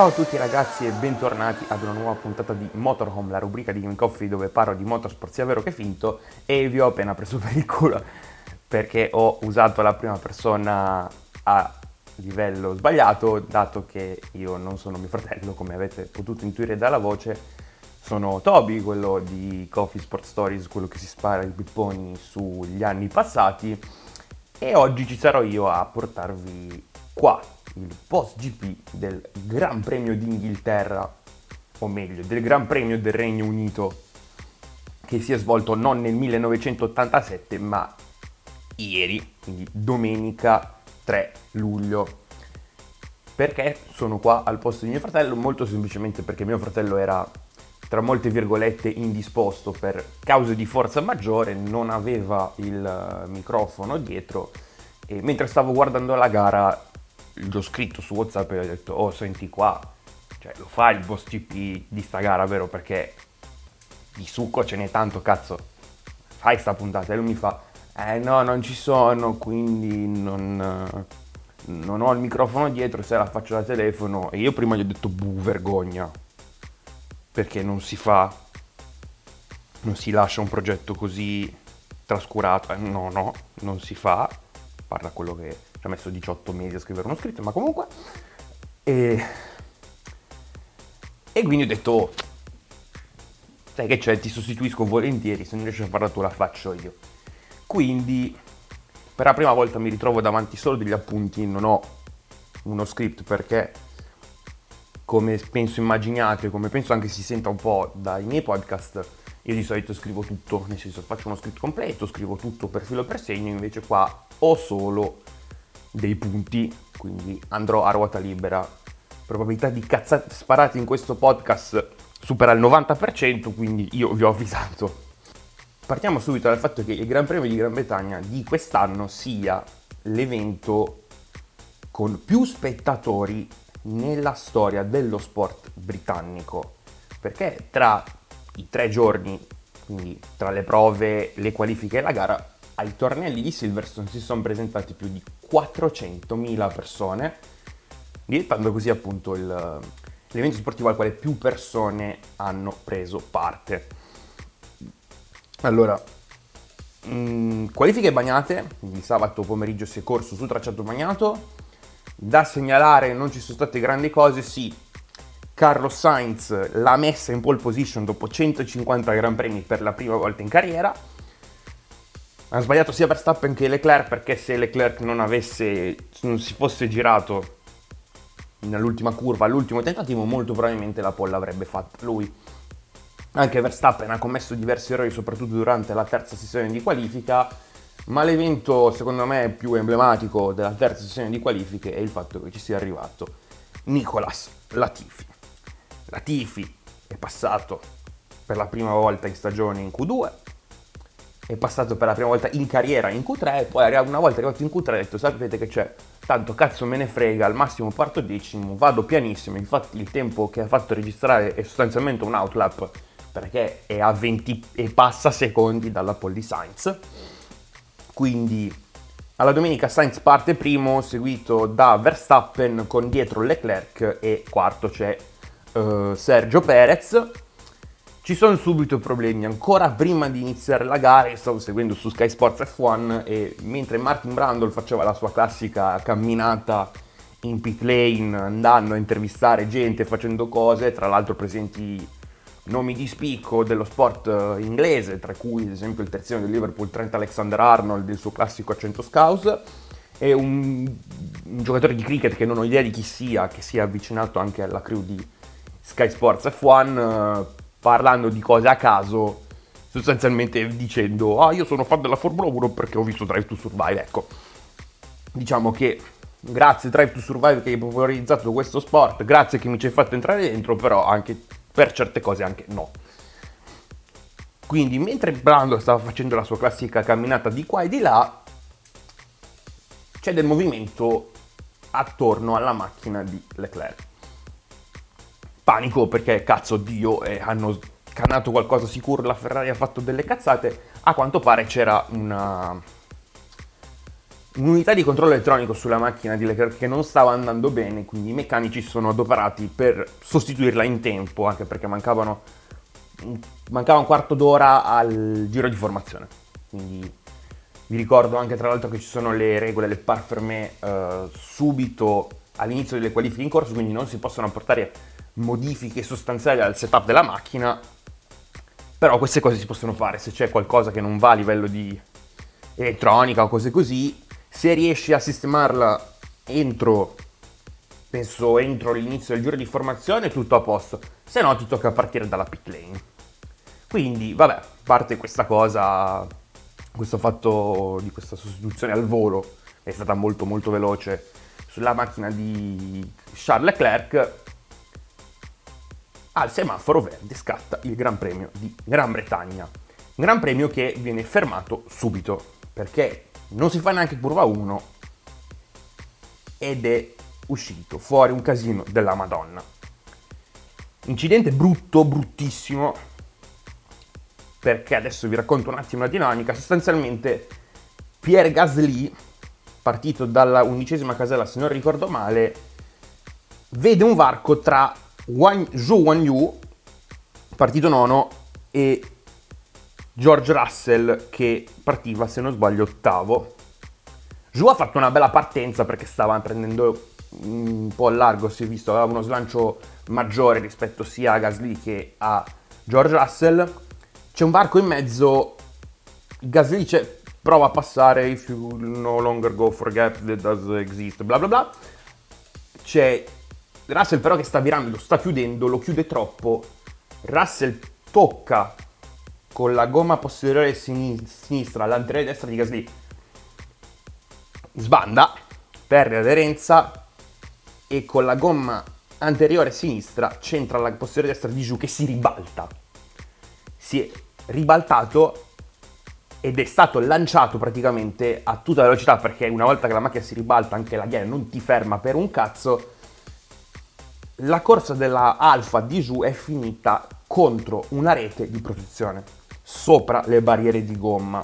Ciao a tutti ragazzi e bentornati ad una nuova puntata di Motorhome, la rubrica di Game Coffee dove parlo di motorsport sia vero che finto e vi ho appena preso per il culo perché ho usato la prima persona a livello sbagliato dato che io non sono mio fratello come avete potuto intuire dalla voce. Sono Toby, quello di Coffee Sport Stories, quello che si spara i pipponi sugli anni passati e oggi ci sarò io a portarvi qua il post GP del Gran Premio d'Inghilterra, o meglio, del Gran Premio del Regno Unito, che si è svolto non nel 1987, ma ieri, quindi domenica 3 luglio. Perché sono qua al posto di mio fratello? Molto semplicemente perché mio fratello era, tra molte virgolette, indisposto per cause di forza maggiore, non aveva il microfono dietro e mentre stavo guardando la gara gli ho scritto su WhatsApp e ho detto, oh senti qua, cioè lo fa il boss GP di sta gara, vero? Perché di succo ce n'è tanto, cazzo, fai sta puntata. E lui mi fa, eh no, non ci sono, quindi non, non ho il microfono dietro, se la faccio da telefono. E io prima gli ho detto, buh, vergogna, perché non si fa, non si lascia un progetto così trascurato. Eh, no, no, non si fa, parla quello che ci ha messo 18 mesi a scrivere uno scritto, ma comunque. E, e quindi ho detto, oh, sai che c'è, ti sostituisco volentieri, se non riesci a farla tu la faccio io. Quindi per la prima volta mi ritrovo davanti solo degli appunti, non ho uno script perché come penso immaginiate, come penso anche si senta un po' dai miei podcast, io di solito scrivo tutto, nel senso faccio uno script completo, scrivo tutto per filo per segno, invece qua ho solo dei punti, quindi andrò a ruota libera. Probabilità di cazzate sparate in questo podcast supera il 90%, quindi io vi ho avvisato. Partiamo subito dal fatto che il Gran Premio di Gran Bretagna di quest'anno sia l'evento con più spettatori nella storia dello sport britannico, perché tra i tre giorni, quindi tra le prove, le qualifiche e la gara, ai tornelli di Silverstone si sono presentati più di 400.000 persone, diventando così appunto il, l'evento sportivo al quale più persone hanno preso parte. Allora, mh, mm, qualifiche bagnate, quindi sabato pomeriggio si è corso sul tracciato bagnato, da segnalare non ci sono state grandi cose, sì, Carlos Sainz l'ha messa in pole position dopo 150 Gran Premi per la prima volta in carriera, ha sbagliato sia Verstappen che Leclerc perché se Leclerc non avesse, non si fosse girato nell'ultima curva, all'ultimo tentativo, molto probabilmente la pole l'avrebbe fatta lui. Anche Verstappen ha commesso diversi errori, soprattutto durante la terza sessione di qualifica, ma l'evento secondo me più emblematico della terza sessione di qualifiche è il fatto che ci sia arrivato Nicolas Latifi. Latifi è passato per la prima volta in stagione in Q2, è passato per la prima volta in carriera in Q3 poi una volta arrivato in Q3 ha detto sapete che c'è, tanto cazzo me ne frega, al massimo parto decimo, vado pianissimo, infatti il tempo che ha fatto registrare è sostanzialmente un outlap perché è a 20 e passa secondi dalla pole di Sainz, quindi alla domenica Sainz parte primo, seguito da Verstappen con dietro Leclerc e quarto c'è uh, Sergio Perez ci sono subito problemi, ancora prima di iniziare la gara, stavo seguendo su Sky Sports F1 e mentre Martin Brundle faceva la sua classica camminata in pit lane, andando a intervistare gente, facendo cose, tra l'altro presenti nomi di spicco dello sport eh, inglese, tra cui ad esempio il terzino del Liverpool Trent Alexander-Arnold, il suo classico accento scouse, e un, un giocatore di cricket che non ho idea di chi sia, che si è avvicinato anche alla crew di Sky Sports F1 parlando di cose a caso, sostanzialmente dicendo ah io sono fan della Formula 1 perché ho visto Drive to Survive, ecco. Diciamo che grazie Drive to Survive che hai popolarizzato questo sport, grazie che mi ci hai fatto entrare dentro, però anche per certe cose anche no. Quindi mentre Brando stava facendo la sua classica camminata di qua e di là, c'è del movimento attorno alla macchina di Leclerc panico perché cazzo Dio eh, hanno cannato qualcosa sicuro, la Ferrari ha fatto delle cazzate, a quanto pare c'era una, un'unità di controllo elettronico sulla macchina di Leclerc che non stava andando bene, quindi i meccanici sono adoperati per sostituirla in tempo, anche perché mancavano, mancava un quarto d'ora al giro di formazione. Quindi vi ricordo anche tra l'altro che ci sono le regole del par fermé eh, subito all'inizio delle qualifiche in corso, quindi non si possono apportare modifiche sostanziali al setup della macchina, però queste cose si possono fare, se c'è qualcosa che non va a livello di elettronica o cose così, se riesci a sistemarla entro, penso entro l'inizio del giro di formazione, tutto a posto, se no ti tocca partire dalla pit lane. Quindi, vabbè, parte questa cosa, questo fatto di questa sostituzione al volo è stata molto molto veloce sulla macchina di Charles Leclerc al semaforo verde scatta il Gran Premio di Gran Bretagna. Gran Premio che viene fermato subito perché non si fa neanche curva 1 ed è uscito fuori un casino della Madonna. Incidente brutto, bruttissimo, perché adesso vi racconto un attimo la dinamica. Sostanzialmente Pierre Gasly partito dalla undicesima casella, se non ricordo male, vede un varco tra Wang, Zhou Wanyu, partito nono, e George Russell che partiva, se non sbaglio, ottavo. Zhou ha fatto una bella partenza perché stava prendendo un po' a largo, si è visto, aveva uno slancio maggiore rispetto sia a Gasly che a George Russell. C'è un varco in mezzo, Gasly c'è, prova a passare if you no longer go for gap that does exist, bla bla bla. C'è Russell però che sta virando, lo sta chiudendo, lo chiude troppo. Russell tocca con la gomma posteriore sinistra l'anteriore destra di Gasly. Sbanda, perde aderenza e con la gomma anteriore sinistra centra la posteriore destra di Giù che si ribalta. Si è ribaltato ed è stato lanciato praticamente a tutta velocità perché una volta che la macchina si ribalta anche la ghiaia non ti ferma per un cazzo la corsa della Alfa di Zhu è finita contro una rete di protezione sopra le barriere di gomma.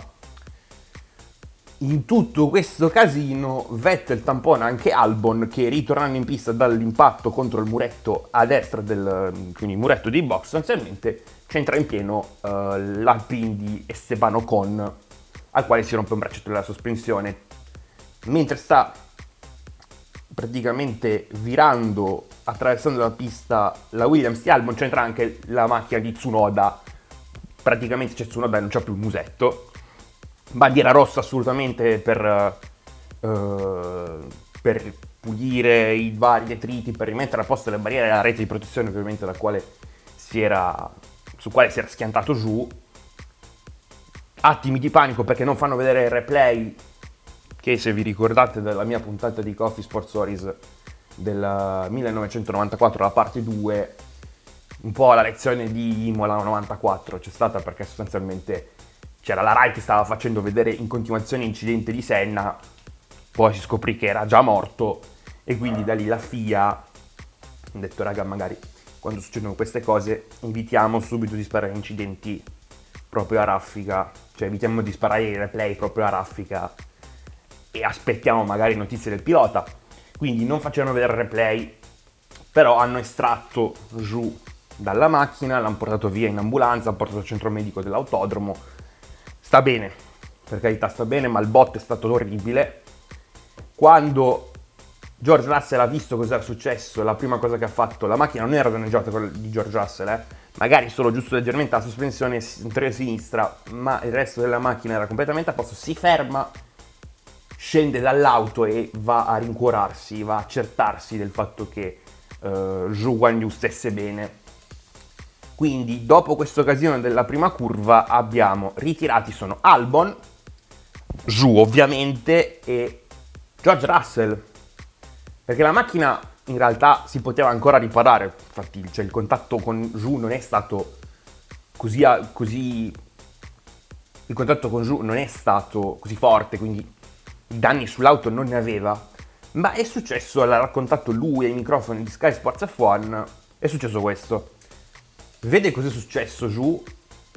In tutto questo casino Vettel tampona anche Albon che ritornando in pista dall'impatto contro il muretto a destra del quindi il muretto di box sostanzialmente c'entra in pieno uh, l'Alpine di Esteban Ocon al quale si rompe un braccetto della sospensione. Mentre sta praticamente virando attraversando la pista la Williams di Albon c'entra anche la macchina di Tsunoda praticamente c'è Tsunoda e non c'è più il musetto bandiera rossa assolutamente per, uh, per pulire i vari detriti per rimettere a posto le barriere e la rete di protezione ovviamente da quale si era su quale si era schiantato giù. Attimi di panico perché non fanno vedere il replay che se vi ricordate della mia puntata di Coffee Sports Stories del 1994, la parte 2, un po' la lezione di Imola 94 c'è stata perché sostanzialmente c'era la Rai che stava facendo vedere in continuazione l'incidente di Senna, poi si scoprì che era già morto e quindi da lì la FIA ha detto raga magari quando succedono queste cose evitiamo subito di sparare incidenti proprio a raffica, cioè evitiamo di sparare i replay proprio a raffica e aspettiamo magari notizie del pilota. Quindi non facevano vedere il replay, però hanno estratto giù dalla macchina, l'hanno portato via in ambulanza, hanno portato al centro medico dell'autodromo. Sta bene, per carità sta bene, ma il bot è stato orribile. Quando George Russell ha visto cosa era successo, la prima cosa che ha fatto, la macchina non era danneggiata quella di George Russell, eh? magari solo giusto leggermente la sospensione anteriore sinistra, ma il resto della macchina era completamente a posto, si ferma, scende dall'auto e va a rincuorarsi, va a accertarsi del fatto che uh, Zhu Guanyu stesse bene. Quindi dopo questa occasione della prima curva abbiamo ritirati sono Albon, Zhu ovviamente e George Russell perché la macchina in realtà si poteva ancora riparare, infatti cioè, il contatto con Zhu non è stato così, così... Il contatto con Zhu non è stato così forte, quindi danni sull'auto non ne aveva. Ma è successo, l'ha raccontato lui ai microfoni di Sky Sports F1, è successo questo. Vede cosa è successo Zhu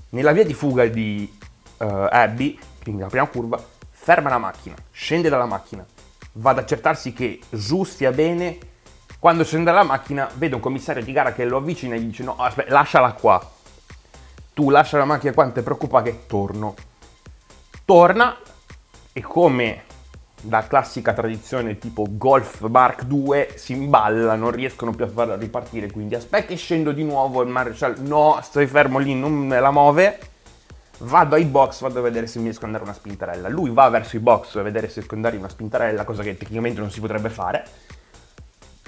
nella via di fuga di uh, Abby, quindi la prima curva, ferma la macchina, scende dalla macchina, va ad accertarsi che Zhu stia bene. Quando scende dalla macchina, vede un commissario di gara che lo avvicina e gli dice: No, aspetta, lasciala qua. Tu lascia la macchina qua, non ti preoccupa che torno. Torna e come da classica tradizione tipo Golf Mark 2 si imballa, non riescono più a farla ripartire, quindi aspetta scendo di nuovo il Marshall, no, stai fermo lì, non me la muove, vado ai box, vado a vedere se mi riesco ad andare una spintarella. Lui va verso i box a vedere se riesco andare una spintarella, cosa che tecnicamente non si potrebbe fare,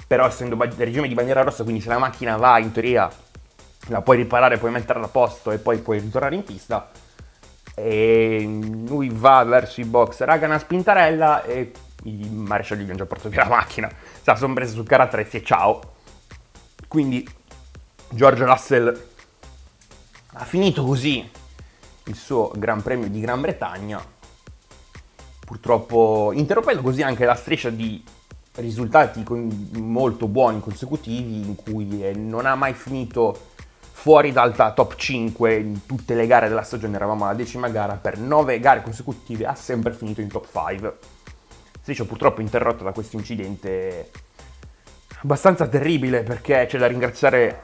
però essendo regime di bandiera rossa, quindi se la macchina va in teoria la puoi riparare, puoi metterla a posto e poi puoi ritornare in pista, e lui va verso i box, raga una spintarella e i marescialli gli hanno già portato via la macchina, se sono presa sul carattrezzi e ciao. Quindi George Russell ha finito così il suo Gran Premio di Gran Bretagna, purtroppo interrompendo così anche la striscia di risultati molto buoni consecutivi in cui non ha mai finito fuori dal top 5 in tutte le gare della stagione, eravamo alla decima gara, per 9 gare consecutive ha sempre finito in top 5. Striscia purtroppo interrotta da questo incidente abbastanza terribile perché c'è da ringraziare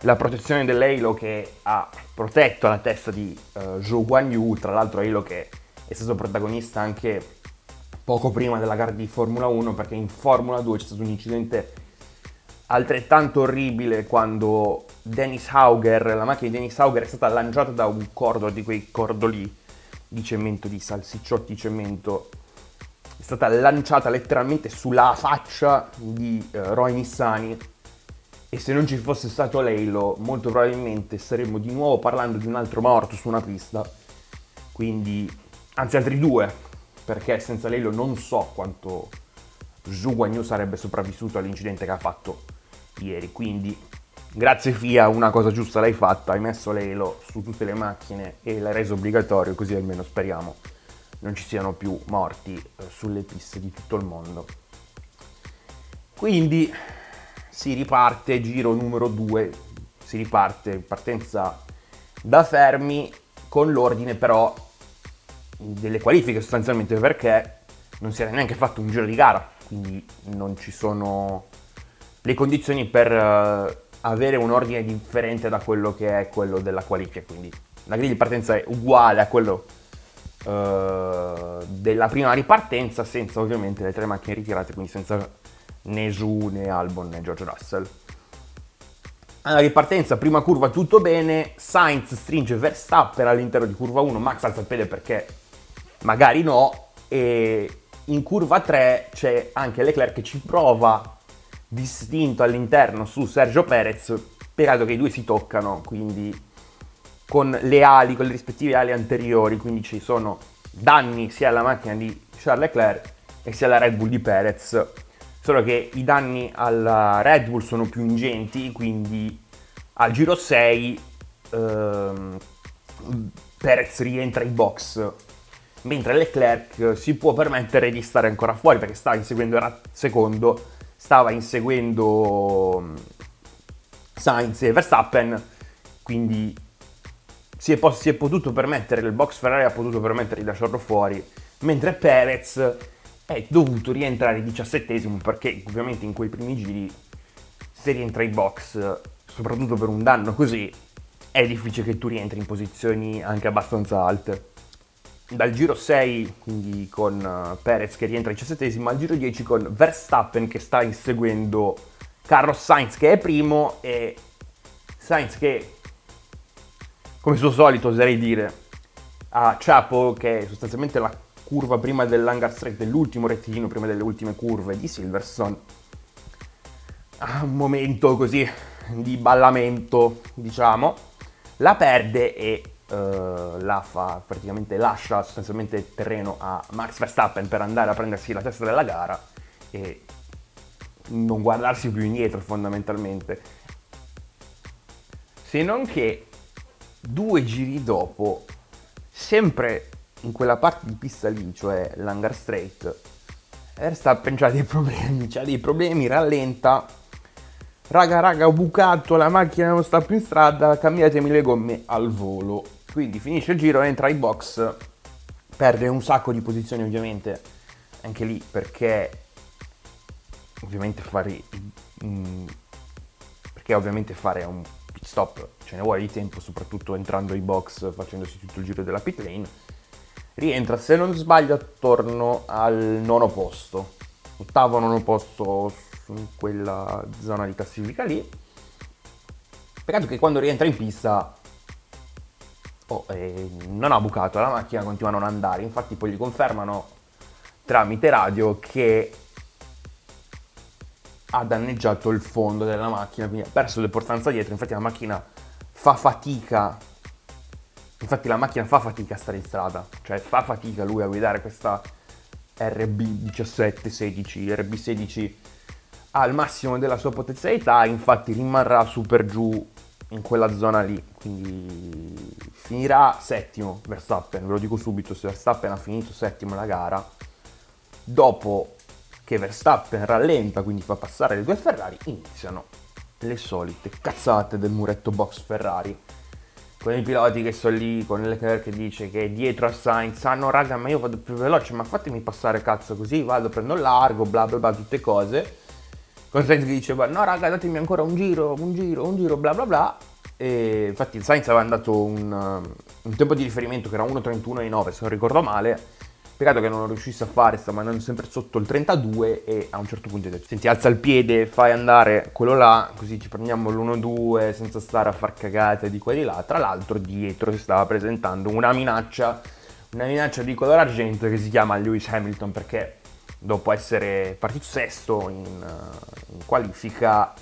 la protezione dell'Halo che ha protetto la testa di uh, Zhou Guan Yu, tra l'altro Halo che è stato protagonista anche poco prima della gara di Formula 1 perché in Formula 2 c'è stato un incidente altrettanto orribile quando Dennis Hauger, la macchina di Dennis Hauger è stata lanciata da un cordo di quei cordoli di cemento, di salsicciotti cemento, è stata lanciata letteralmente sulla faccia di uh, Roy Nissani e se non ci fosse stato Leilo molto probabilmente saremmo di nuovo parlando di un altro morto su una pista, quindi anzi altri due, perché senza Leilo non so quanto Zhu Guanyu sarebbe sopravvissuto all'incidente che ha fatto ieri, quindi Grazie FIA, una cosa giusta l'hai fatta, hai messo l'elo su tutte le macchine e l'hai reso obbligatorio, così almeno speriamo non ci siano più morti eh, sulle piste di tutto il mondo. Quindi si riparte, giro numero 2, si riparte partenza da fermi con l'ordine però delle qualifiche sostanzialmente perché non si era neanche fatto un giro di gara, quindi non ci sono le condizioni per eh, avere un ordine differente da quello che è quello della qualifica, quindi la griglia di partenza è uguale a quello uh, della prima ripartenza, senza ovviamente le tre macchine ritirate, quindi senza né Zhu né Albon né George Russell. Alla ripartenza, prima curva tutto bene, Sainz stringe Verstappen all'interno di curva 1, Max alza il piede perché magari no, e in curva 3 c'è anche Leclerc che ci prova distinto all'interno su Sergio Perez, peccato che i due si toccano, quindi con le ali, con le rispettive ali anteriori, quindi ci sono danni sia alla macchina di Charles Leclerc e sia alla Red Bull di Perez, solo che i danni alla Red Bull sono più ingenti, quindi al giro 6 ehm, Perez rientra in box, mentre Leclerc si può permettere di stare ancora fuori perché sta inseguendo il secondo stava inseguendo mm, Sainz e Verstappen, quindi si è, po- si è, potuto permettere, il box Ferrari ha potuto permettere di lasciarlo fuori, mentre Perez è dovuto rientrare diciassettesimo perché ovviamente in quei primi giri se rientra in box, soprattutto per un danno così, è difficile che tu rientri in posizioni anche abbastanza alte dal giro 6, quindi con uh, Perez che rientra 17 al giro 10 con Verstappen che sta inseguendo Carlos Sainz che è primo e Sainz che, come suo solito oserei dire, a Chapo che è sostanzialmente la curva prima dell'hangar straight, dell'ultimo rettilineo prima delle ultime curve di Silverstone, ha un momento così di ballamento, diciamo, la perde e uh, la fa, praticamente lascia sostanzialmente il terreno a Max Verstappen per andare a prendersi la testa della gara e non guardarsi più indietro fondamentalmente. Se non che due giri dopo, sempre in quella parte di pista lì, cioè l'hangar straight, Verstappen ha dei problemi, ha dei problemi, rallenta raga raga ho bucato, la macchina non sta più in strada, cambiatemi le gomme al volo. Quindi finisce il giro, entra in box perde un sacco di posizioni ovviamente anche lì perché ovviamente fare mm, perché ovviamente fare un pit stop ce ne vuole di tempo soprattutto entrando ai box facendosi tutto il giro della pit lane rientra se non sbaglio attorno al nono posto ottavo nono posto in quella zona di classifica lì. Peccato che quando rientra in pista oh, eh, non ha bucato la macchina continua a non andare. Infatti poi gli confermano tramite radio che ha danneggiato il fondo della macchina, quindi ha perso l'importanza dietro, infatti la macchina fa fatica, infatti la macchina fa fatica a stare in strada, cioè fa fatica lui a guidare questa RB17-16, RB16 al massimo della sua potenzialità, infatti rimarrà super giù in quella zona lì, quindi finirà settimo Verstappen, ve lo dico subito, se Verstappen ha finito settimo la gara, dopo che Verstappen rallenta, quindi fa passare le due Ferrari, iniziano le solite cazzate del muretto box Ferrari. Con i piloti che sono lì, con Leclerc che dice che è dietro a Sainz, ah no raga ma io vado più veloce, ma fatemi passare cazzo così, vado, prendo largo, bla bla bla, tutte cose. Con Sainz che dice, no raga datemi ancora un giro, un giro, un giro, bla bla bla. E infatti Sainz aveva dato un, un tempo di riferimento che era 1.31,9 se non ricordo male Peccato che non lo riuscisse a fare, sta mandando sempre sotto il 32 e a un certo punto ha detto senti alza il piede, fai andare quello là, così ci prendiamo l'1-2 senza stare a far cagate di qua di là. Tra l'altro dietro si stava presentando una minaccia, una minaccia di colore argento che si chiama Lewis Hamilton perché dopo essere partito sesto in, in qualifica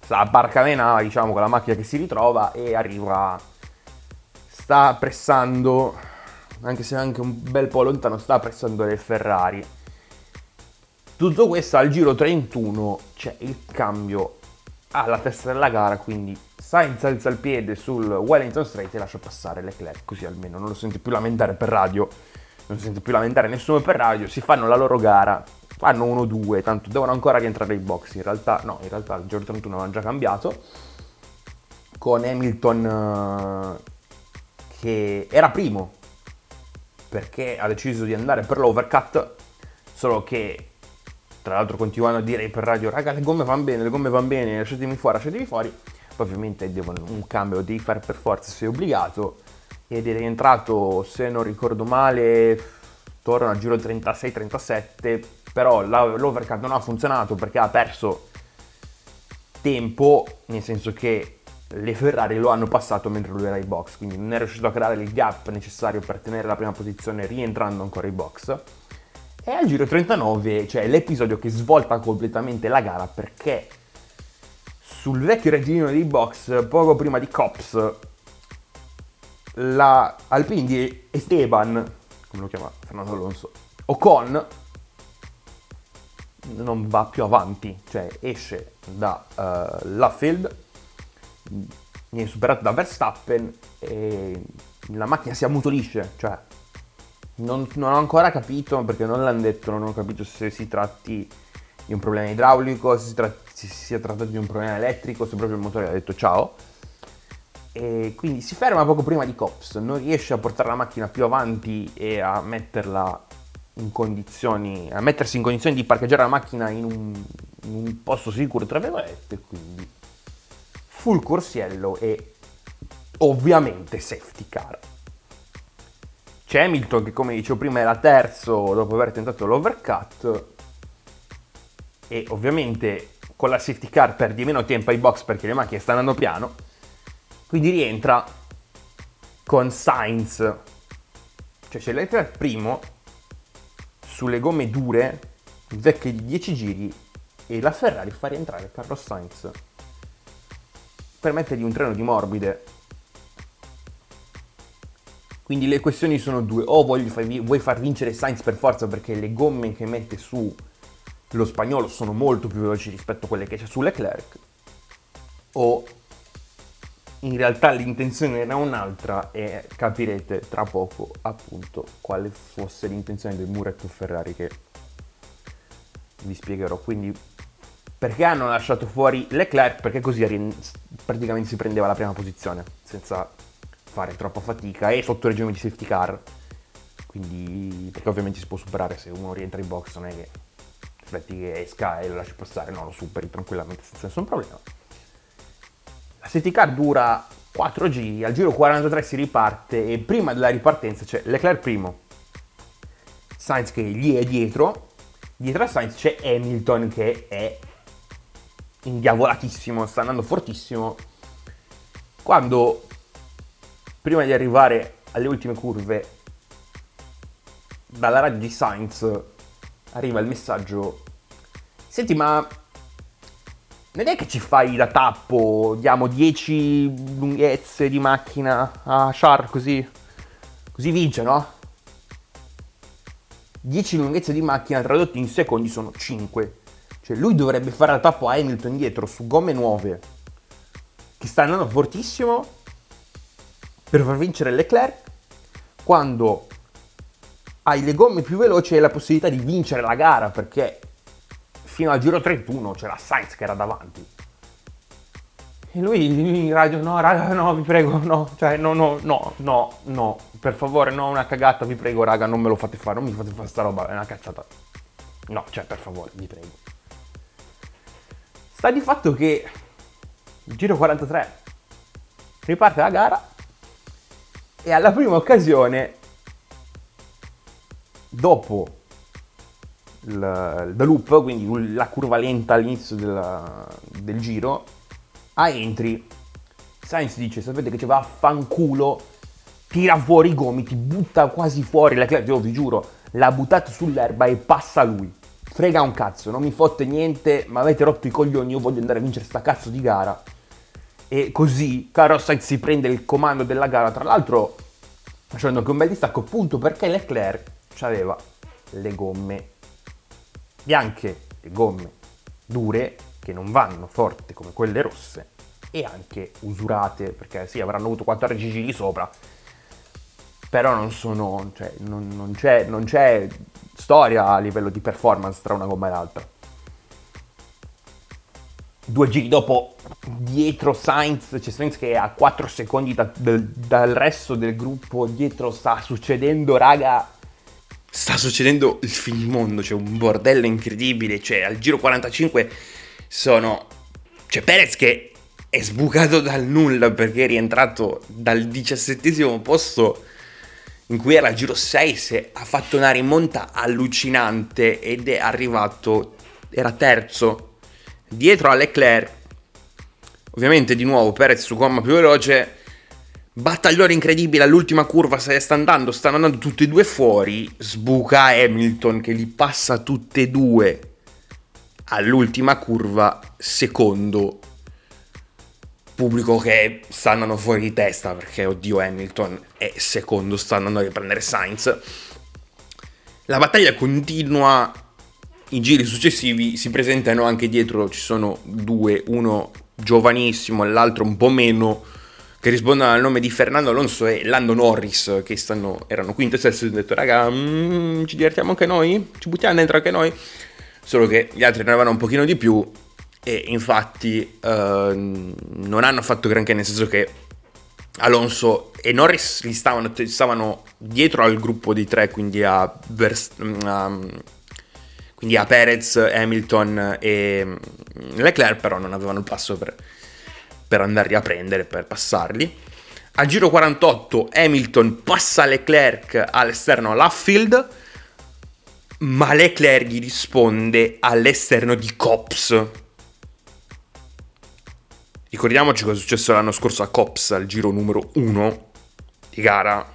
sta barca menava diciamo con la macchina che si ritrova e arriva sta pressando anche se anche un bel po' lontano, sta pressando le Ferrari. Tutto questo al giro 31 c'è il cambio alla testa della gara, quindi Sainz alza il piede sul Wellington Straight e lascia passare Leclerc, così almeno non lo sente più lamentare per radio, non si sente più lamentare nessuno per radio, si fanno la loro gara, fanno 1-2, tanto devono ancora rientrare ai box, in realtà no, in realtà il giro 31 avevano già cambiato, con Hamilton uh, che era primo perché ha deciso di andare per l'overcut, solo che tra l'altro continuano a dire per radio raga le gomme vanno bene, le gomme vanno bene, lasciatemi fuori, lasciatemi fuori, poi ovviamente devono, un cambio lo devi fare per forza, sei obbligato, ed è rientrato, se non ricordo male, torna al giro 36-37, però l'overcut non ha funzionato perché ha perso tempo, nel senso che le Ferrari lo hanno passato mentre lui era ai box, quindi non è riuscito a creare il gap necessario per tenere la prima posizione rientrando ancora ai box. E al giro 39 c'è cioè l'episodio che svolta completamente la gara perché sul vecchio regino dei box, poco prima di Cops, la Alpine di Esteban, come lo chiama Fernando Alonso, Ocon non va più avanti, cioè esce da uh, Luffield viene superato da Verstappen e la macchina si ammutolisce, cioè non, non, ho ancora capito, perché non l'hanno detto, non ho capito se si tratti di un problema idraulico, se si, tra- se si sia trattato di un problema elettrico, se proprio il motore ha detto ciao. E quindi si ferma poco prima di Cops, non riesce a portare la macchina più avanti e a metterla in condizioni, a mettersi in condizioni di parcheggiare la macchina in un, in un posto sicuro, tra virgolette, quindi full corsiello e ovviamente safety car. C'è Hamilton che come dicevo prima era terzo dopo aver tentato l'overcut e ovviamente con la safety car perdi meno tempo ai box perché le macchine stanno andando piano, quindi rientra con Sainz, cioè c'è Leclerc primo sulle gomme dure, vecchie di 10 giri e la Ferrari fa rientrare Carlos Sainz. Per mettergli un treno di morbide. Quindi le questioni sono due, o vuoi far vincere Sainz per forza perché le gomme che mette su lo spagnolo sono molto più veloci rispetto a quelle che c'è su Leclerc, o in realtà l'intenzione era un'altra e capirete tra poco appunto quale fosse l'intenzione del muretto Ferrari che vi spiegherò. Quindi perché hanno lasciato fuori Leclerc? Perché così praticamente si prendeva la prima posizione senza fare troppa fatica e sotto regime di safety car quindi perché ovviamente si può superare se uno rientra in box, non è che aspetti che esca e lo lasci passare, no, lo superi tranquillamente senza nessun problema. La safety car dura 4 giri, al giro 43 si riparte e prima della ripartenza c'è Leclerc primo, Sainz che gli è dietro, dietro a Sainz c'è Hamilton che è indiavolatissimo, sta andando fortissimo. Quando prima di arrivare alle ultime curve dalla radio di Sainz arriva il messaggio senti ma non è che ci fai da tappo diamo 10 lunghezze di macchina a Char così così vince no? 10 lunghezze di macchina tradotte in secondi sono 5 cioè lui dovrebbe fare da tappo a Hamilton dietro su gomme nuove che sta andando fortissimo per far vincere Leclerc quando hai le gomme più veloci hai la possibilità di vincere la gara perché fino al giro 31 c'era Sainz che era davanti. E lui in radio, no raga, no, vi prego, no, cioè no, no, no, no, no, per favore, no, una cagata, vi prego raga, non me lo fate fare, non mi fate fare sta roba, è una cazzata. No, cioè per favore, vi prego. Sta di fatto che giro 43 riparte la gara e alla prima occasione dopo il, the loop, quindi la curva lenta all'inizio della, del giro, a entry, Sainz dice, sapete che ci va? A fanculo, tira fuori i gomiti, butta quasi fuori la Leclerc, io vi giuro, l'ha buttato sull'erba e passa lui. Frega un cazzo, non mi fotte niente, ma avete rotto i coglioni, io voglio andare a vincere sta cazzo di gara. E così Carlos Sainz si prende il comando della gara, tra l'altro facendo anche un bel distacco, appunto perché Leclerc aveva le gomme bianche, le gomme dure che non vanno forte come quelle rosse e anche usurate perché sì avranno avuto 14 giri sopra. Però non sono cioè, non, non, c'è, non c'è storia a livello di performance tra una gomma e l'altra. Due giri dopo dietro Sainz c'è Sainz che è a 4 secondi da, da, dal resto del gruppo dietro sta succedendo raga sta succedendo il finimondo, c'è un bordello incredibile, cioè al giro 45 sono... c'è Perez che è sbucato dal nulla perché è rientrato dal diciassettesimo posto in cui era al giro 6, se ha fatto una rimonta allucinante ed è arrivato, era terzo, dietro a Leclerc. Ovviamente di nuovo Perez su gomma più veloce, Battaglione incredibile all'ultima curva, sta andando, stanno andando tutti e due fuori. Sbuca Hamilton che li passa tutte e due all'ultima curva, secondo pubblico che sta andando fuori di testa perché oddio Hamilton e secondo sta andando a riprendere Sainz. La battaglia continua, i giri successivi si presentano anche dietro, ci sono due, uno giovanissimo e l'altro un po' meno che rispondono al nome di Fernando Alonso e Lando Norris, che stanno, erano quinto e sesto, hanno detto, raga, mm, ci divertiamo anche noi? Ci buttiamo dentro anche noi? Solo che gli altri ne avevano un pochino di più e infatti uh, non hanno fatto granché, nel senso che Alonso e Norris li stavano, stavano dietro al gruppo di tre, quindi a, Verst- um, quindi a Perez, Hamilton e Leclerc, però non avevano il passo per per andarli a prendere, per passarli. Al giro 48 Hamilton passa Leclerc all'esterno all'Affield, ma Leclerc gli risponde all'esterno di Cops. Ricordiamoci cosa è successo l'anno scorso a Cops al giro numero 1 di gara,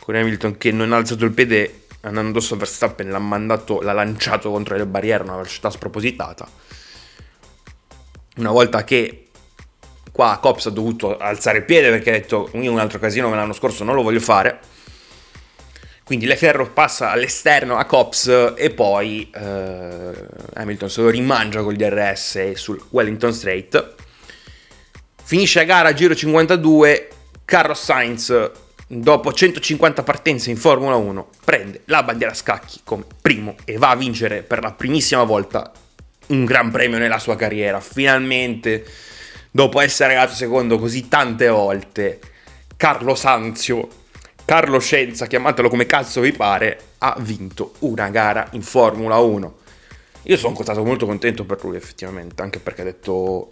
con Hamilton che non ha alzato il piede andando addosso a Verstappen, l'ha mandato, l'ha lanciato contro le barriere a una velocità spropositata una volta che qua Cops ha dovuto alzare il piede perché ha detto io un altro casino come l'anno scorso non lo voglio fare. Quindi Leclerc passa all'esterno a Cops e poi eh, Hamilton se lo rimangia col DRS sul Wellington Straight finisce la gara giro 52 Carlos Sainz dopo 150 partenze in Formula 1 prende la bandiera a scacchi come primo e va a vincere per la primissima volta un gran premio nella sua carriera. Finalmente, dopo essere arrivato secondo così tante volte, Carlo Sanzio Carlo Scienza, chiamatelo come cazzo vi pare, ha vinto una gara in Formula 1. Io sono stato molto contento per lui effettivamente, anche perché ha detto,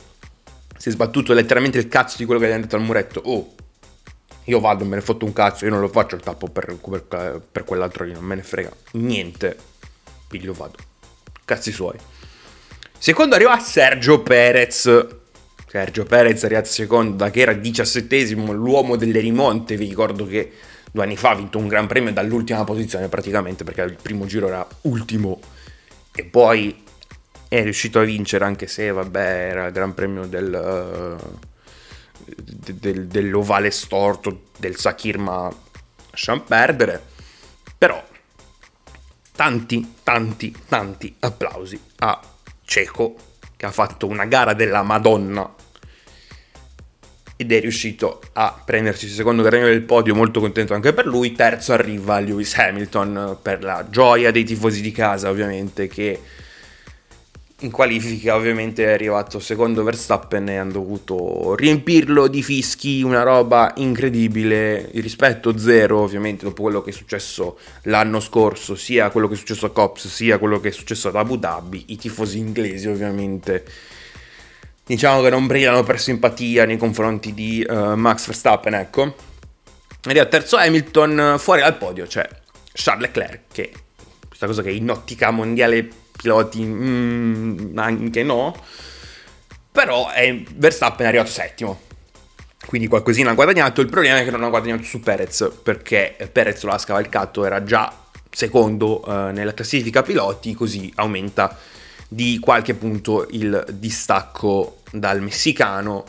si è sbattuto letteralmente il cazzo di quello che gli ha detto al muretto. Oh, io vado, me ne fotto un cazzo, io non lo faccio il tappo per, per, per quell'altro lì, non me ne frega niente. Piglio vado. Cazzi suoi. Secondo arriva Sergio Perez. Sergio Perez è arrivato secondo che era diciassettesimo, l'uomo delle rimonte. Vi ricordo che due anni fa ha vinto un gran premio dall'ultima posizione praticamente perché il primo giro era ultimo e poi è riuscito a vincere anche se vabbè era il gran premio del, uh, del, dell'ovale storto del Sakir ma lasciamo perdere però tanti tanti tanti applausi a Ceco che ha fatto una gara della Madonna ed è riuscito a prendersi il secondo premio del podio, molto contento anche per lui. Terzo arriva Lewis Hamilton per la gioia dei tifosi di casa, ovviamente, che in qualifica ovviamente è arrivato secondo Verstappen e hanno dovuto riempirlo di fischi, una roba incredibile, il rispetto zero ovviamente dopo quello che è successo l'anno scorso, sia quello che è successo a Cops, sia quello che è successo ad Abu Dhabi, i tifosi inglesi ovviamente diciamo che non brillano per simpatia nei confronti di uh, Max Verstappen, ecco. Ed è terzo Hamilton fuori dal podio, cioè Charles Leclerc, che questa cosa che in ottica mondiale piloti mm, anche no, però è, Verstappen è arrivato settimo. Quindi qualcosina ha guadagnato, il problema è che non ha guadagnato su Perez, perché Perez lo ha scavalcato, era già secondo uh, nella classifica piloti, così aumenta di qualche punto il distacco dal messicano.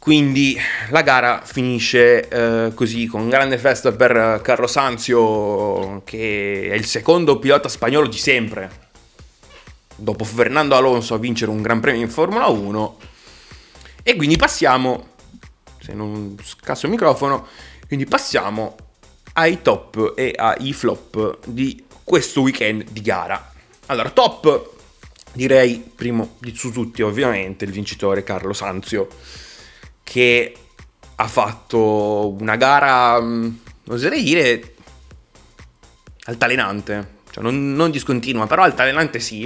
Quindi la gara finisce eh, così con grande festa per Carlos Anzio, che è il secondo pilota spagnolo di sempre, dopo Fernando Alonso a vincere un Gran Premio in Formula 1. E quindi passiamo, se non scasso il microfono, quindi passiamo ai top e ai flop di questo weekend di gara. Allora, top direi primo di su tutti ovviamente il vincitore Carlo Sanzio che ha fatto una gara, mm, oserei dire, altalenante, cioè non, non discontinua, però altalenante sì,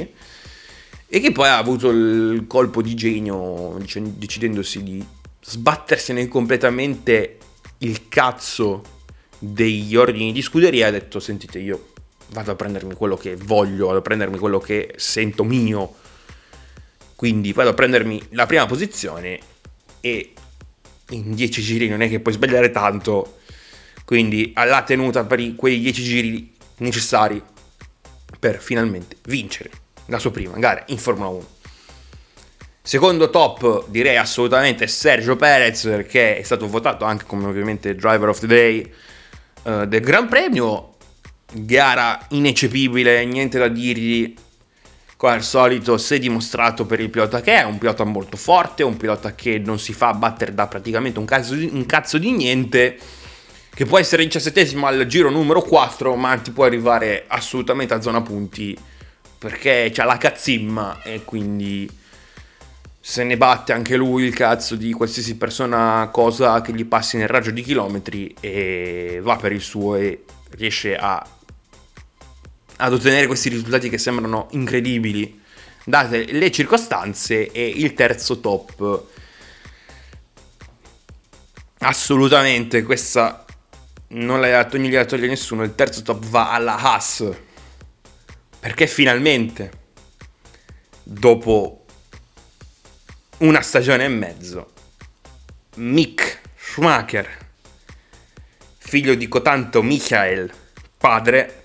e che poi ha avuto il colpo di genio decidendosi di sbattersene completamente il cazzo degli ordini di scuderia ha detto sentite io vado a prendermi quello che voglio, vado a prendermi quello che sento mio. Quindi vado a prendermi la prima posizione e in 10 giri non è che puoi sbagliare tanto. Quindi alla tenuta per quei 10 giri necessari per finalmente vincere la sua prima gara in Formula 1. Secondo top direi assolutamente Sergio Perez perché è stato votato anche come ovviamente driver of the day uh, del Gran Premio gara ineccepibile, niente da dirgli. Come al solito si è dimostrato per il pilota che è, un pilota molto forte, un pilota che non si fa battere da praticamente un cazzo di, un cazzo di niente, che può essere diciassettesimo al giro numero 4, ma ti può arrivare assolutamente a zona punti, perché c'ha la cazzimma e quindi se ne batte anche lui il cazzo di qualsiasi persona, cosa che gli passi nel raggio di chilometri e va per il suo e riesce a ad ottenere questi risultati che sembrano incredibili, date le circostanze, e il terzo top. Assolutamente, questa non la gliela toglie nessuno. Il terzo top va alla Haas. Perché finalmente, dopo una stagione e mezzo, Mick Schumacher, figlio di cotanto Michael, padre,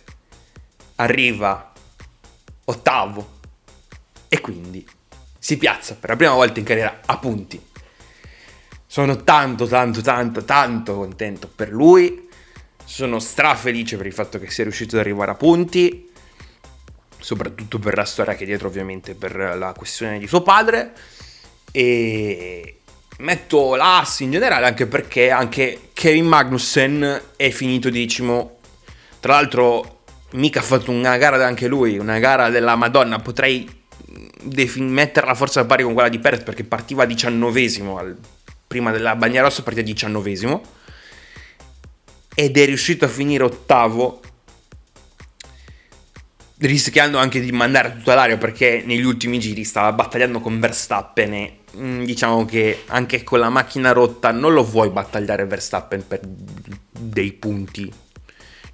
arriva ottavo e quindi si piazza per la prima volta in carriera a punti. Sono tanto, tanto, tanto, tanto contento per lui. Sono strafelice per il fatto che sia riuscito ad arrivare a punti, soprattutto per la storia che è dietro, ovviamente, per la questione di suo padre. E metto l'ass in generale anche perché anche Kevin Magnussen è finito decimo. Tra l'altro mica ha fatto una gara anche lui, una gara della Madonna, potrei defin- metterla forse a pari con quella di Perez perché partiva diciannovesimo, al, prima della Bagna Rossa partiva diciannovesimo, ed è riuscito a finire ottavo rischiando anche di mandare tutta l'aria perché negli ultimi giri stava battagliando con Verstappen e mm, diciamo che anche con la macchina rotta non lo vuoi battagliare Verstappen per dei punti.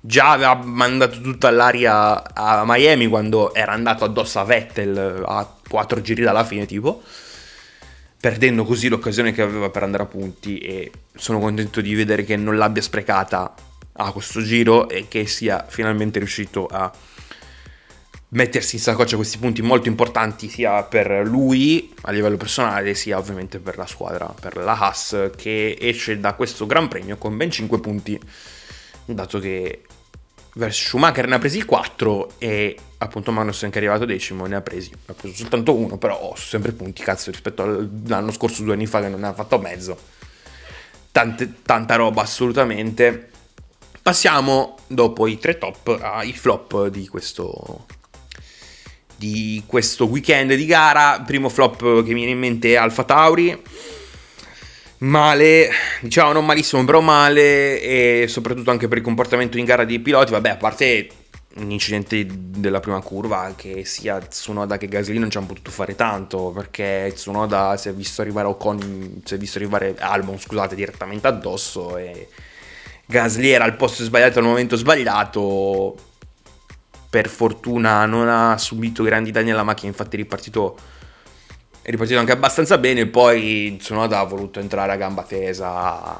Già aveva mandato tutta l'aria a Miami quando era andato addosso a Vettel a quattro giri dalla fine tipo perdendo così l'occasione che aveva per andare a punti. E sono contento di vedere che non l'abbia sprecata a questo giro e che sia finalmente riuscito a mettersi in saccoccia questi punti molto importanti sia per lui a livello personale sia ovviamente per la squadra, per la Haas che esce da questo Gran Premio con ben 5 punti dato che Schumacher ne ha presi 4 e appunto Magnussen che è arrivato decimo ne ha presi, ha preso soltanto uno, però ho sempre punti, cazzo, rispetto all'anno scorso, due anni fa che non ne ha fatto mezzo. Tante, tanta roba assolutamente. Passiamo dopo i tre top ai flop di questo, di questo weekend di gara. Primo flop che mi viene in mente è Alfa Tauri. Male, diciamo non malissimo, però male e soprattutto anche per il comportamento in gara dei piloti. Vabbè, a parte un incidente della prima curva che sia Tsunoda che Gasly non ci hanno potuto fare tanto perché Tsunoda si è visto arrivare Ocon, si è visto arrivare Albon, scusate, direttamente addosso e Gasly era al posto sbagliato al momento sbagliato. Per fortuna non ha subito grandi danni alla macchina, infatti è ripartito è ripartito anche abbastanza bene, poi Tsunoda ha voluto entrare a gamba tesa,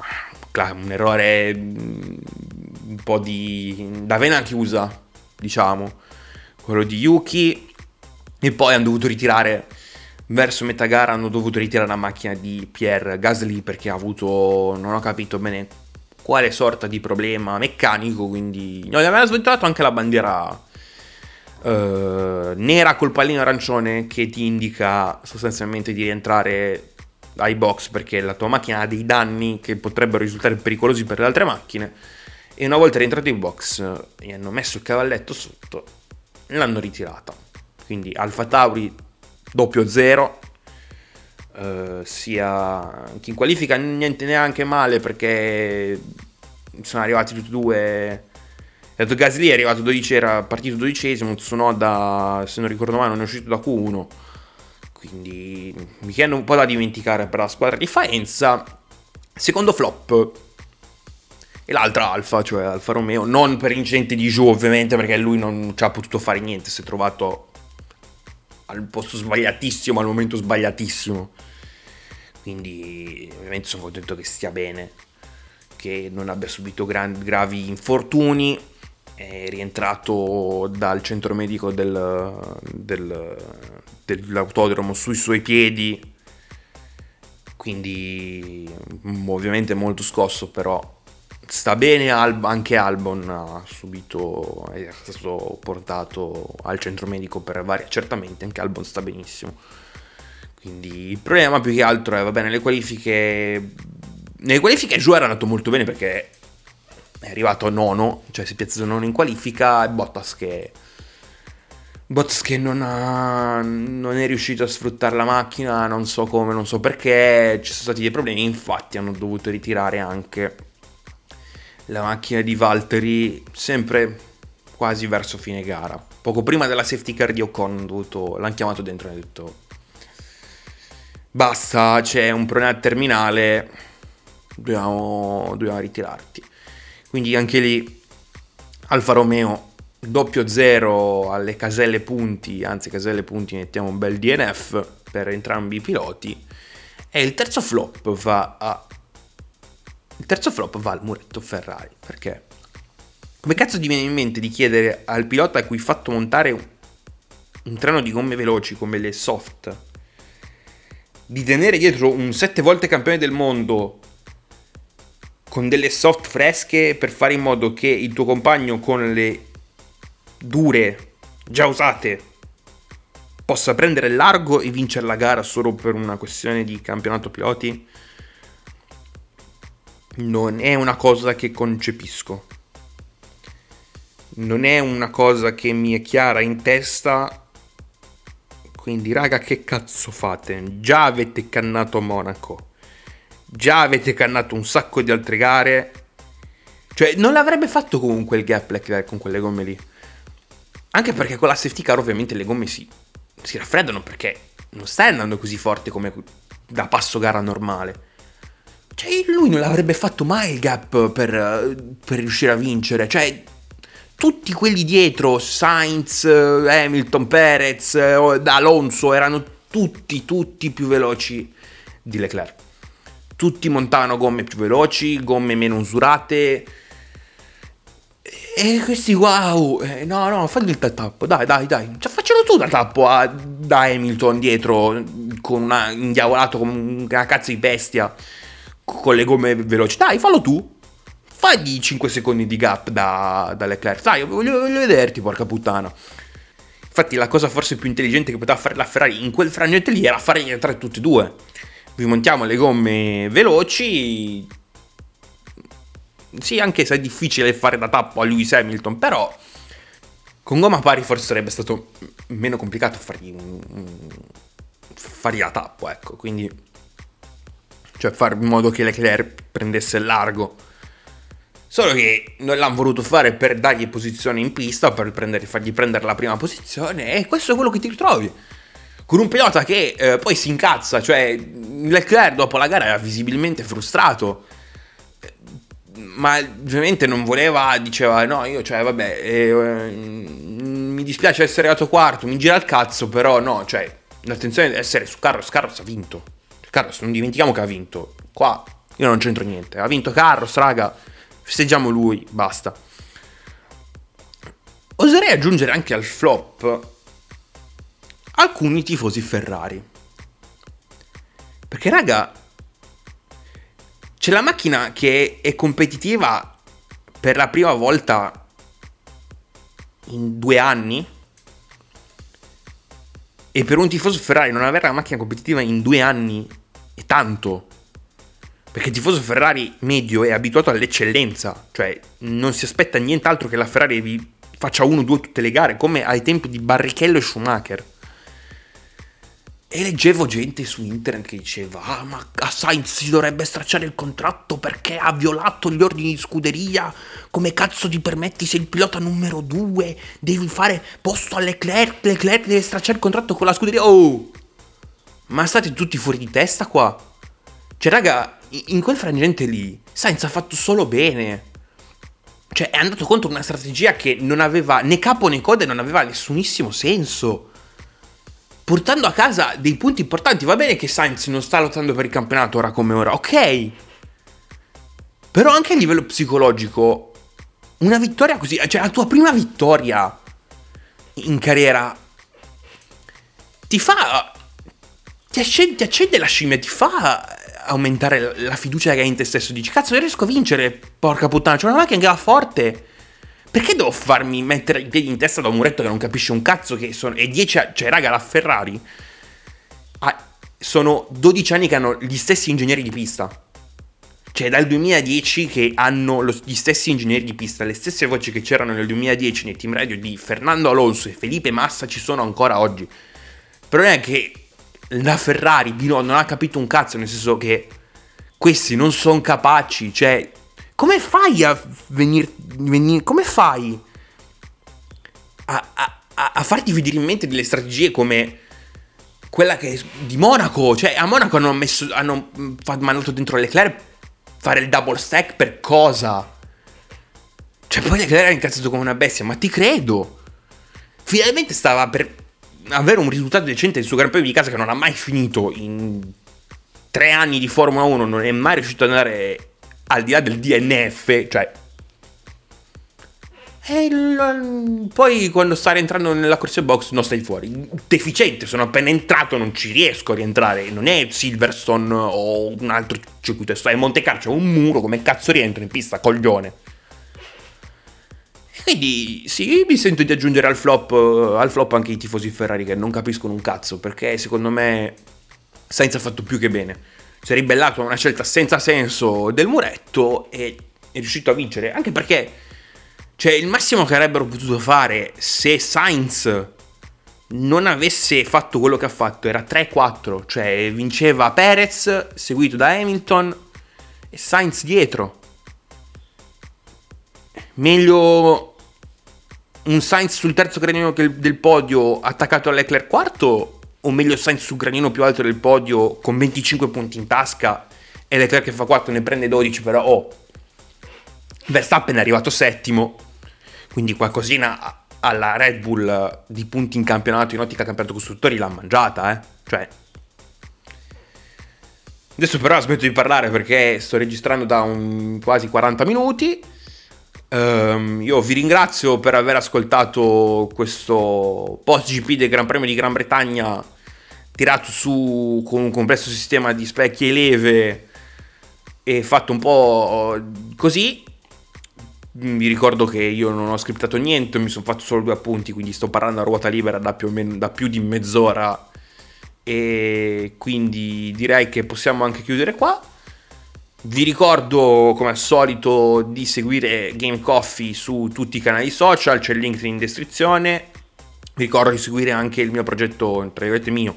un errore un po' di da vena chiusa diciamo, quello di Yuki. E poi hanno dovuto ritirare, verso metà gara hanno dovuto ritirare la macchina di Pierre Gasly perché ha avuto, non ho capito bene quale sorta di problema meccanico, quindi no, gli aveva sventato anche la bandiera Uh, nera col pallino arancione che ti indica sostanzialmente di rientrare ai box perché la tua macchina ha dei danni che potrebbero risultare pericolosi per le altre macchine e una volta rientrato in box gli hanno messo il cavalletto sotto l'hanno ritirata. Quindi Alfa Tauri doppio zero uh, sia anche in qualifica niente neanche male perché sono arrivati tutti e due detto Gasly è arrivato 12 era partito dodicesimo Tsunoda se non ricordo male non è uscito da Q1 quindi mi chiedo un po' da dimenticare per la squadra di Faenza secondo flop. E l'altra Alfa, cioè Alfa Romeo, non per incidente di giù ovviamente perché lui non ci ha potuto fare niente, si è trovato al posto sbagliatissimo, al momento sbagliatissimo. Quindi ovviamente sono contento che stia bene, che non abbia subito gran, gravi infortuni, è rientrato dal centro medico del, del, dell'autodromo sui suoi piedi, quindi ovviamente molto scosso però sta bene, anche Albon ha subito, è stato portato al centro medico per vari accertamenti, anche Albon sta benissimo. Quindi il problema più che altro è, va bene, le qualifiche... Nelle qualifiche Giù era andato molto bene perché è arrivato nono, cioè si è piazzato nono in qualifica e Bottas che... Bottas che non, ha, non è riuscito a sfruttare la macchina, non so come, non so perché, ci sono stati dei problemi, infatti hanno dovuto ritirare anche la macchina di Valtteri sempre quasi verso fine gara. Poco prima della safety car di Ocon dovuto, l'hanno chiamato dentro e hanno detto basta, c'è un problema terminale, dobbiamo, dobbiamo ritirarti. Quindi anche lì Alfa Romeo doppio zero alle caselle punti, anzi caselle punti mettiamo un bel DNF per entrambi i piloti. E il terzo flop va a il terzo flop va al muretto Ferrari, perché come cazzo ti viene in mente di chiedere al pilota a cui hai fatto montare un, un treno di gomme veloci come le soft di tenere dietro un sette volte campione del mondo con delle soft fresche per fare in modo che il tuo compagno con le dure già usate possa prendere largo e vincere la gara solo per una questione di campionato piloti? non è una cosa che concepisco. Non è una cosa che mi è chiara in testa. Quindi, raga, che cazzo fate? Già avete cannato Monaco. Già avete cannato un sacco di altre gare. Cioè, non l'avrebbe fatto comunque il gap Leclerc con quelle gomme lì. Anche perché con la safety car ovviamente le gomme si, si raffreddano perché non stai andando così forte come da passo gara normale. Cioè, lui non l'avrebbe fatto mai il gap per, per riuscire a vincere. Cioè, tutti quelli dietro, Sainz, Hamilton, Perez, Alonso, erano tutti, tutti più veloci di Leclerc. Tutti montavano gomme più veloci, gomme meno usurate. E questi wow, eh, no, no, fagli il tappo, dai, dai, dai. Cioè, faccelo tu da tappo a, da Hamilton dietro, con una, indiavolato come una cazzo di bestia, con le gomme veloci. Dai, fallo tu. Fagli 5 secondi di gap da, da Leclerc. Dai, voglio, voglio vederti, porca puttana. Infatti la cosa forse più intelligente che poteva fare la Ferrari in quel frangente lì era fare tra tutti e due. Vi montiamo le gomme veloci. Sì, anche se è difficile fare da tappo a Lewis Hamilton, però con gomma pari forse sarebbe stato meno complicato fargli, fargli la tappo, ecco. Quindi, cioè fare in modo che Leclerc prendesse il largo Solo che non l'hanno voluto fare per dargli posizione in pista, per prendere, fargli prendere la prima posizione, e questo è quello che ti ritrovi. Con un pilota che eh, poi si incazza, cioè Leclerc dopo la gara era visibilmente frustrato, ma ovviamente non voleva, diceva no, io cioè vabbè, eh, mi dispiace essere arrivato quarto, mi gira il cazzo, però no, cioè l'attenzione deve essere su Carlos, Carlos ha vinto. Carlos, non dimentichiamo che ha vinto. Qua io non c'entro niente, ha vinto Carlos, raga festeggiamo lui, basta. Oserei aggiungere anche al flop alcuni tifosi Ferrari. Perché raga, c'è la macchina che è competitiva per la prima volta in due anni. E per un tifoso Ferrari non avere la macchina competitiva in due anni è tanto. Perché il tifoso Ferrari medio è abituato all'eccellenza, cioè non si aspetta nient'altro che la Ferrari vi faccia uno o due tutte le gare, come ai tempi di Barrichello e Schumacher. E leggevo gente su internet che diceva: Ah, ma a Sainz si dovrebbe stracciare il contratto perché ha violato gli ordini di scuderia. Come cazzo ti permetti se il pilota numero due devi fare posto a Leclerc? Leclerc deve stracciare il contratto con la scuderia. Oh! Ma state tutti fuori di testa qua? Cioè, raga, in quel frangente lì, Sainz ha fatto solo bene. Cioè, è andato contro una strategia che non aveva né capo né coda e non aveva nessunissimo senso. Portando a casa dei punti importanti. Va bene che Sainz non sta lottando per il campionato ora come ora, ok. Però anche a livello psicologico, una vittoria così, cioè la tua prima vittoria in carriera, ti fa... Ti accende, ti accende la scimmia, ti fa aumentare la fiducia che hai in te stesso. Dici, cazzo, io riesco a vincere, porca puttana, c'è una macchina che va forte. Perché devo farmi mettere i piedi in testa da un muretto che non capisce un cazzo che sono... E 10 anni... Cioè, raga, la Ferrari... Ha, sono 12 anni che hanno gli stessi ingegneri di pista. Cioè, dal 2010 che hanno lo, gli stessi ingegneri di pista, le stesse voci che c'erano nel 2010 nei team radio di Fernando Alonso e Felipe Massa ci sono ancora oggi. Il problema è che la Ferrari Binotto non ha capito un cazzo, nel senso che questi non sono capaci, cioè come fai a venire, venir come fai a, a, a, farti venire in mente delle strategie come quella che di Monaco, cioè a Monaco hanno messo, hanno mandato dentro Leclerc fare il double stack per cosa? Cioè poi Leclerc era incazzato come una bestia, ma ti credo. Finalmente stava per avere un risultato decente del suo Gran Premio di casa che non ha mai finito in tre anni di Formula 1, non è mai riuscito ad andare al di là del DNF, cioè... Il, poi quando sta rientrando nella corsia box non stai fuori. Deficiente, sono appena entrato, non ci riesco a rientrare. Non è Silverstone o un altro circuito, è Monte Carlo, un muro, come cazzo rientro in pista, coglione. Quindi sì, mi sento di aggiungere al flop, al flop anche i tifosi Ferrari che non capiscono un cazzo, perché secondo me Sainz ha fatto più che bene. Si è ribellato a una scelta senza senso del muretto e è riuscito a vincere, anche perché cioè, il massimo che avrebbero potuto fare se Sainz non avesse fatto quello che ha fatto era 3-4, cioè vinceva Perez seguito da Hamilton e Sainz dietro. Meglio un Sainz sul terzo granino del podio attaccato a quarto o meglio Sainz sul granino più alto del podio con 25 punti in tasca e Leclerc che fa 4 ne prende 12 però oh Verstappen è arrivato settimo. Quindi qualcosina alla Red Bull di punti in campionato in ottica campionato costruttori l'ha mangiata eh. Cioè adesso però smetto di parlare perché sto registrando da un quasi 40 minuti. Um, io vi ringrazio per aver ascoltato questo post GP del Gran Premio di Gran Bretagna tirato su con un complesso sistema di specchi e leve e fatto un po' così. Vi ricordo che io non ho scriptato niente, mi sono fatto solo due appunti, quindi sto parlando a ruota libera da più, meno, da più di mezz'ora e quindi direi che possiamo anche chiudere qua. Vi ricordo come al solito di seguire Game Coffee su tutti i canali social, c'è il link in descrizione. Vi ricordo di seguire anche il mio progetto, tra virgolette mio,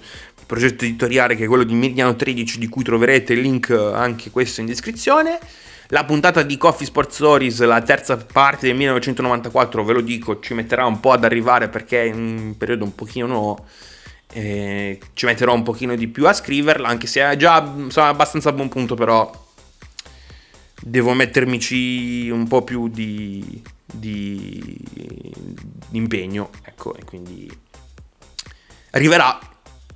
progetto editoriale che è quello di Meridiano 13 di cui troverete il link anche questo in descrizione. La puntata di Coffee Sports Stories, la terza parte del 1994, ve lo dico, ci metterà un po' ad arrivare perché è un periodo un pochino... Eh, ci metterò un pochino di più a scriverla, anche se è già insomma, abbastanza a buon punto però devo mettermici un po' più di, di, di impegno, ecco, e quindi arriverà,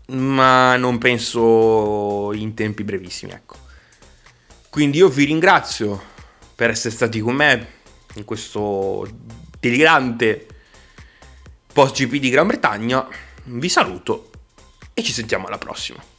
ma non penso in tempi brevissimi, ecco. Quindi io vi ringrazio per essere stati con me in questo delirante post GP di Gran Bretagna, vi saluto e ci sentiamo alla prossima.